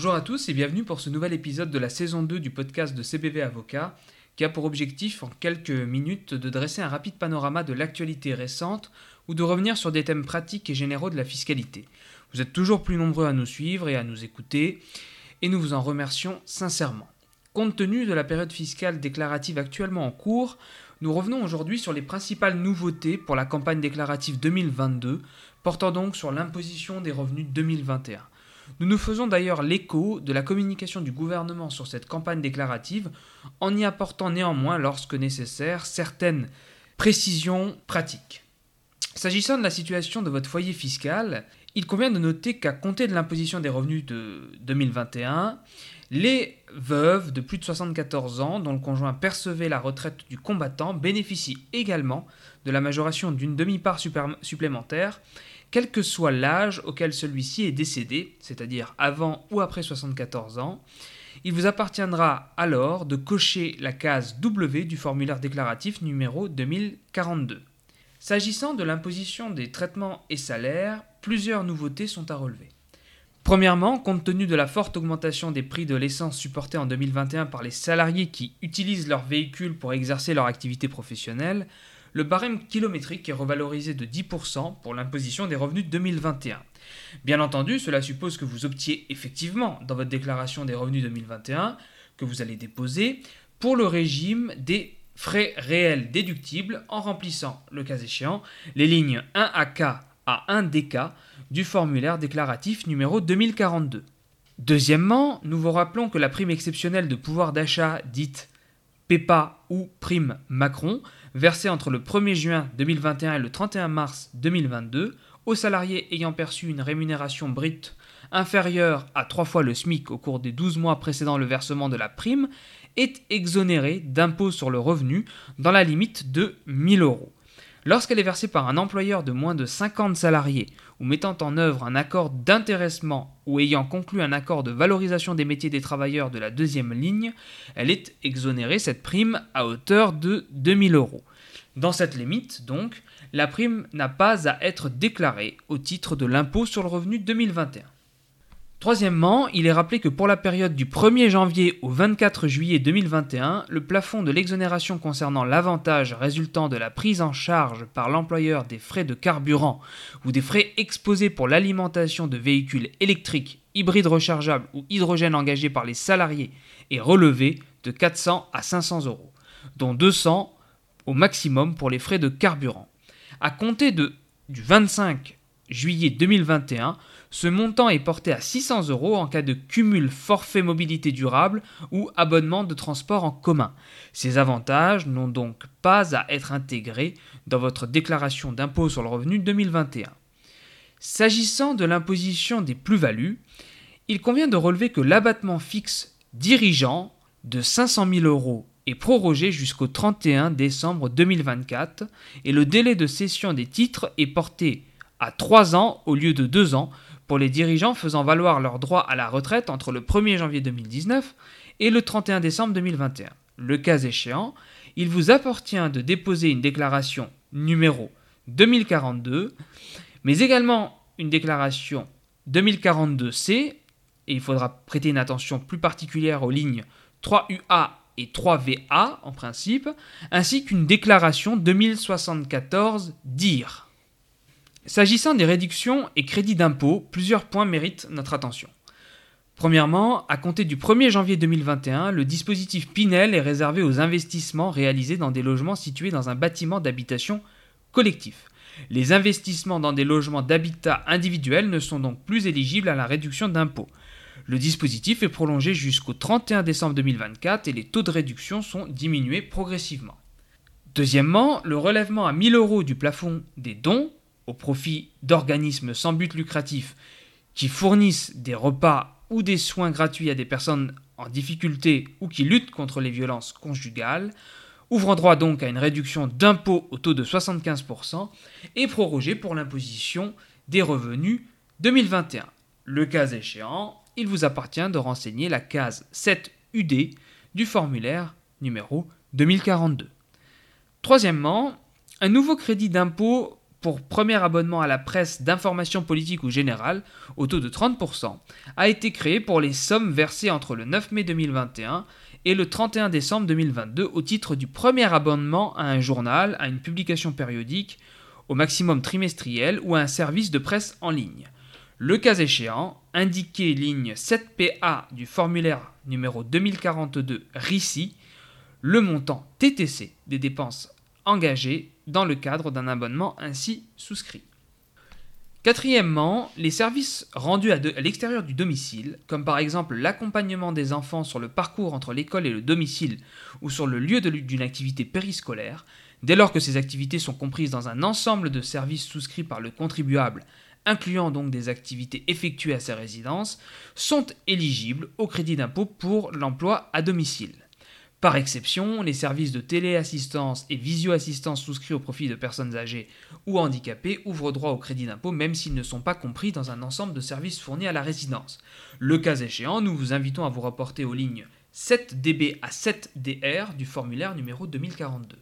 Bonjour à tous et bienvenue pour ce nouvel épisode de la saison 2 du podcast de CBV Avocat qui a pour objectif en quelques minutes de dresser un rapide panorama de l'actualité récente ou de revenir sur des thèmes pratiques et généraux de la fiscalité. Vous êtes toujours plus nombreux à nous suivre et à nous écouter et nous vous en remercions sincèrement. Compte tenu de la période fiscale déclarative actuellement en cours, nous revenons aujourd'hui sur les principales nouveautés pour la campagne déclarative 2022, portant donc sur l'imposition des revenus 2021. Nous nous faisons d'ailleurs l'écho de la communication du gouvernement sur cette campagne déclarative en y apportant néanmoins, lorsque nécessaire, certaines précisions pratiques. S'agissant de la situation de votre foyer fiscal, il convient de noter qu'à compter de l'imposition des revenus de 2021, les veuves de plus de 74 ans dont le conjoint percevait la retraite du combattant bénéficient également de la majoration d'une demi-part supplémentaire quel que soit l'âge auquel celui-ci est décédé, c'est-à-dire avant ou après 74 ans, il vous appartiendra alors de cocher la case W du formulaire déclaratif numéro 2042. S'agissant de l'imposition des traitements et salaires, plusieurs nouveautés sont à relever. Premièrement, compte tenu de la forte augmentation des prix de l'essence supportée en 2021 par les salariés qui utilisent leur véhicule pour exercer leur activité professionnelle, le barème kilométrique est revalorisé de 10% pour l'imposition des revenus de 2021. Bien entendu, cela suppose que vous optiez effectivement dans votre déclaration des revenus 2021 que vous allez déposer pour le régime des frais réels déductibles en remplissant, le cas échéant, les lignes 1AK à 1DK du formulaire déclaratif numéro 2042. Deuxièmement, nous vous rappelons que la prime exceptionnelle de pouvoir d'achat dite PEPA ou prime Macron, versée entre le 1er juin 2021 et le 31 mars 2022 aux salariés ayant perçu une rémunération brute inférieure à trois fois le SMIC au cours des 12 mois précédant le versement de la prime, est exonérée d'impôt sur le revenu dans la limite de 1000 euros. Lorsqu'elle est versée par un employeur de moins de 50 salariés ou mettant en œuvre un accord d'intéressement ou ayant conclu un accord de valorisation des métiers des travailleurs de la deuxième ligne, elle est exonérée cette prime à hauteur de 2000 euros. Dans cette limite, donc, la prime n'a pas à être déclarée au titre de l'impôt sur le revenu 2021. Troisièmement, il est rappelé que pour la période du 1er janvier au 24 juillet 2021, le plafond de l'exonération concernant l'avantage résultant de la prise en charge par l'employeur des frais de carburant ou des frais exposés pour l'alimentation de véhicules électriques, hybrides rechargeables ou hydrogène engagés par les salariés est relevé de 400 à 500 euros, dont 200 au maximum pour les frais de carburant. À compter du 25 juillet 2021, ce montant est porté à 600 euros en cas de cumul forfait mobilité durable ou abonnement de transport en commun. Ces avantages n'ont donc pas à être intégrés dans votre déclaration d'impôt sur le revenu 2021. S'agissant de l'imposition des plus-values, il convient de relever que l'abattement fixe dirigeant de 500 000 euros est prorogé jusqu'au 31 décembre 2024 et le délai de cession des titres est porté à 3 ans au lieu de 2 ans pour les dirigeants faisant valoir leur droit à la retraite entre le 1er janvier 2019 et le 31 décembre 2021. Le cas échéant, il vous appartient de déposer une déclaration numéro 2042, mais également une déclaration 2042C, et il faudra prêter une attention plus particulière aux lignes 3UA et 3VA en principe, ainsi qu'une déclaration 2074 DIR. S'agissant des réductions et crédits d'impôt, plusieurs points méritent notre attention. Premièrement, à compter du 1er janvier 2021, le dispositif Pinel est réservé aux investissements réalisés dans des logements situés dans un bâtiment d'habitation collectif. Les investissements dans des logements d'habitat individuel ne sont donc plus éligibles à la réduction d'impôt. Le dispositif est prolongé jusqu'au 31 décembre 2024 et les taux de réduction sont diminués progressivement. Deuxièmement, le relèvement à 1000 euros du plafond des dons au profit d'organismes sans but lucratif qui fournissent des repas ou des soins gratuits à des personnes en difficulté ou qui luttent contre les violences conjugales, ouvrant droit donc à une réduction d'impôt au taux de 75% et prorogé pour l'imposition des revenus 2021. Le cas échéant, il vous appartient de renseigner la case 7UD du formulaire numéro 2042. Troisièmement, un nouveau crédit d'impôt pour premier abonnement à la presse d'information politique ou générale, au taux de 30%, a été créé pour les sommes versées entre le 9 mai 2021 et le 31 décembre 2022 au titre du premier abonnement à un journal, à une publication périodique, au maximum trimestriel ou à un service de presse en ligne. Le cas échéant, indiquer ligne 7PA du formulaire numéro 2042 RICI, le montant TTC des dépenses engagées dans le cadre d'un abonnement ainsi souscrit. Quatrièmement, les services rendus à, l'extérieur du domicile, comme par exemple l'accompagnement des enfants sur le parcours entre l'école et le domicile ou sur le lieu d'une activité périscolaire, dès lors que ces activités sont comprises dans un ensemble de services souscrits par le contribuable, incluant donc des activités effectuées à sa résidence, sont éligibles au crédit d'impôt pour l'emploi à domicile. Par exception, les services de téléassistance et visio-assistance souscrits au profit de personnes âgées ou handicapées ouvrent droit au crédit d'impôt même s'ils ne sont pas compris dans un ensemble de services fournis à la résidence. Le cas échéant, nous vous invitons à vous rapporter aux lignes 7DB à 7DR du formulaire numéro 2042.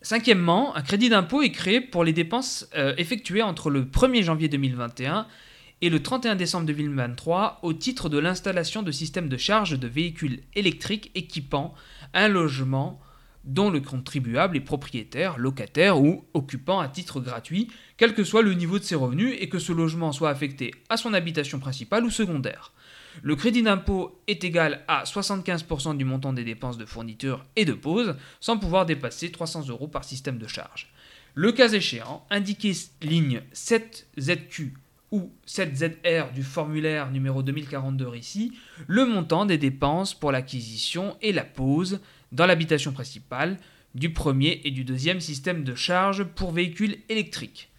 Cinquièmement, un crédit d'impôt est créé pour les dépenses euh, effectuées entre le 1er janvier 2021 et le 31 décembre 2023 au titre de l'installation de systèmes de charge de véhicules électriques équipant un logement dont le contribuable est propriétaire, locataire ou occupant à titre gratuit, quel que soit le niveau de ses revenus et que ce logement soit affecté à son habitation principale ou secondaire. Le crédit d'impôt est égal à 75% du montant des dépenses de fourniture et de pose, sans pouvoir dépasser 300 euros par système de charge. Le cas échéant, indiquez ligne 7ZQ ou 7ZR du formulaire numéro 2042 ici, le montant des dépenses pour l'acquisition et la pose dans l'habitation principale du premier et du deuxième système de charge pour véhicules électriques.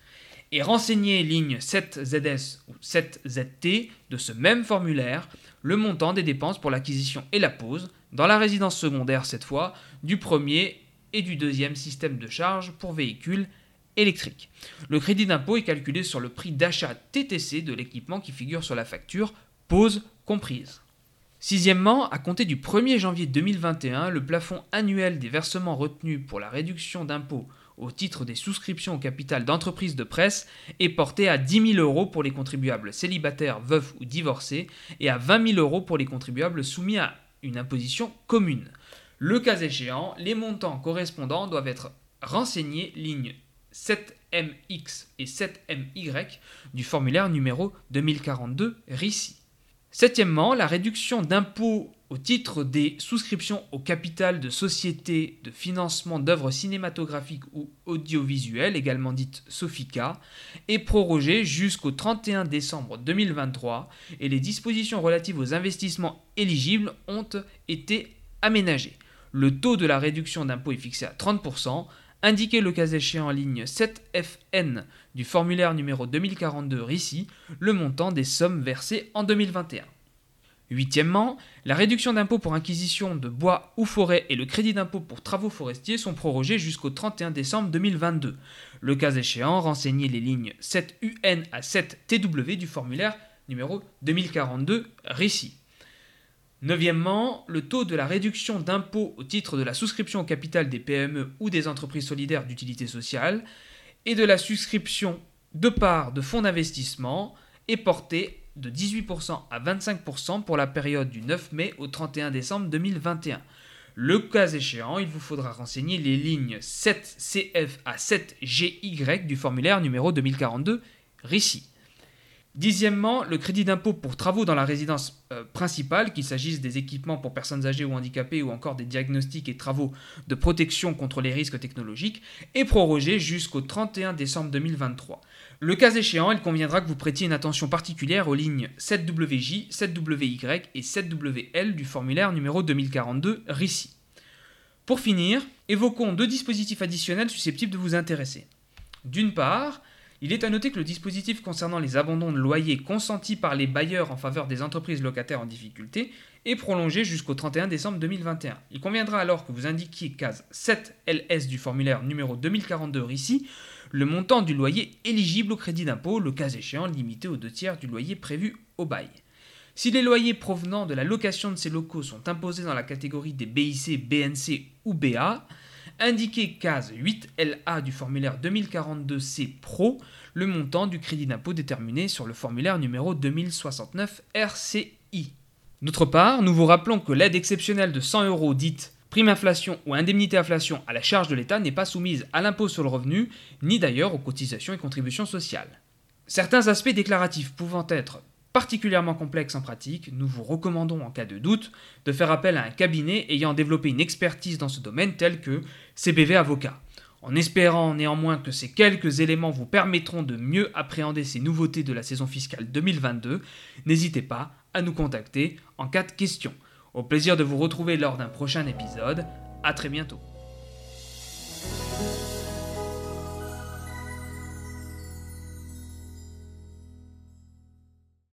Et renseigner ligne 7ZS ou 7ZT de ce même formulaire le montant des dépenses pour l'acquisition et la pose, dans la résidence secondaire cette fois, du premier et du deuxième système de charge pour véhicules électrique. Le crédit d'impôt est calculé sur le prix d'achat TTC de l'équipement qui figure sur la facture, pause comprise. Sixièmement, à compter du 1er janvier 2021, le plafond annuel des versements retenus pour la réduction d'impôt au titre des souscriptions au capital d'entreprises de presse est porté à 10 000 euros pour les contribuables célibataires, veufs ou divorcés et à 20 000 euros pour les contribuables soumis à une imposition commune. Le cas échéant, les montants correspondants doivent être renseignés ligne 7MX et 7MY du formulaire numéro 2042 RICI. Septièmement, la réduction d'impôt au titre des souscriptions au capital de sociétés de financement d'œuvres cinématographiques ou audiovisuelles, également dites SOFICA, est prorogée jusqu'au 31 décembre 2023 et les dispositions relatives aux investissements éligibles ont été aménagées. Le taux de la réduction d'impôt est fixé à 30%, Indiquez le cas échéant en ligne 7FN du formulaire numéro 2042 ici le montant des sommes versées en 2021. Huitièmement, la réduction d'impôt pour acquisition de bois ou forêt et le crédit d'impôt pour travaux forestiers sont prorogés jusqu'au 31 décembre 2022. Le cas échéant, renseignez les lignes 7UN à 7TW du formulaire numéro 2042 RICI. Neuvièmement, le taux de la réduction d'impôt au titre de la souscription au capital des PME ou des entreprises solidaires d'utilité sociale et de la souscription de parts de fonds d'investissement est porté de 18% à 25% pour la période du 9 mai au 31 décembre 2021. Le cas échéant, il vous faudra renseigner les lignes 7CF à 7GY du formulaire numéro 2042 RICI. Dixièmement, le crédit d'impôt pour travaux dans la résidence euh, principale, qu'il s'agisse des équipements pour personnes âgées ou handicapées ou encore des diagnostics et travaux de protection contre les risques technologiques, est prorogé jusqu'au 31 décembre 2023. Le cas échéant, il conviendra que vous prêtiez une attention particulière aux lignes 7WJ, 7WY et 7WL du formulaire numéro 2042 RICI. Pour finir, évoquons deux dispositifs additionnels susceptibles de vous intéresser. D'une part, il est à noter que le dispositif concernant les abandons de loyers consentis par les bailleurs en faveur des entreprises locataires en difficulté est prolongé jusqu'au 31 décembre 2021. Il conviendra alors que vous indiquiez case 7LS du formulaire numéro 2042 ici le montant du loyer éligible au crédit d'impôt, le cas échéant limité aux deux tiers du loyer prévu au bail. Si les loyers provenant de la location de ces locaux sont imposés dans la catégorie des BIC, BNC ou BA, indiquez case 8LA du formulaire 2042C Pro le montant du crédit d'impôt déterminé sur le formulaire numéro 2069 RCI. D'autre part, nous vous rappelons que l'aide exceptionnelle de 100 euros dite prime inflation ou indemnité inflation à la charge de l'État n'est pas soumise à l'impôt sur le revenu, ni d'ailleurs aux cotisations et contributions sociales. Certains aspects déclaratifs pouvant être particulièrement complexes en pratique, nous vous recommandons en cas de doute de faire appel à un cabinet ayant développé une expertise dans ce domaine tel que CBV Avocat. En espérant néanmoins que ces quelques éléments vous permettront de mieux appréhender ces nouveautés de la saison fiscale 2022, n'hésitez pas à nous contacter en cas de questions. Au plaisir de vous retrouver lors d'un prochain épisode. À très bientôt.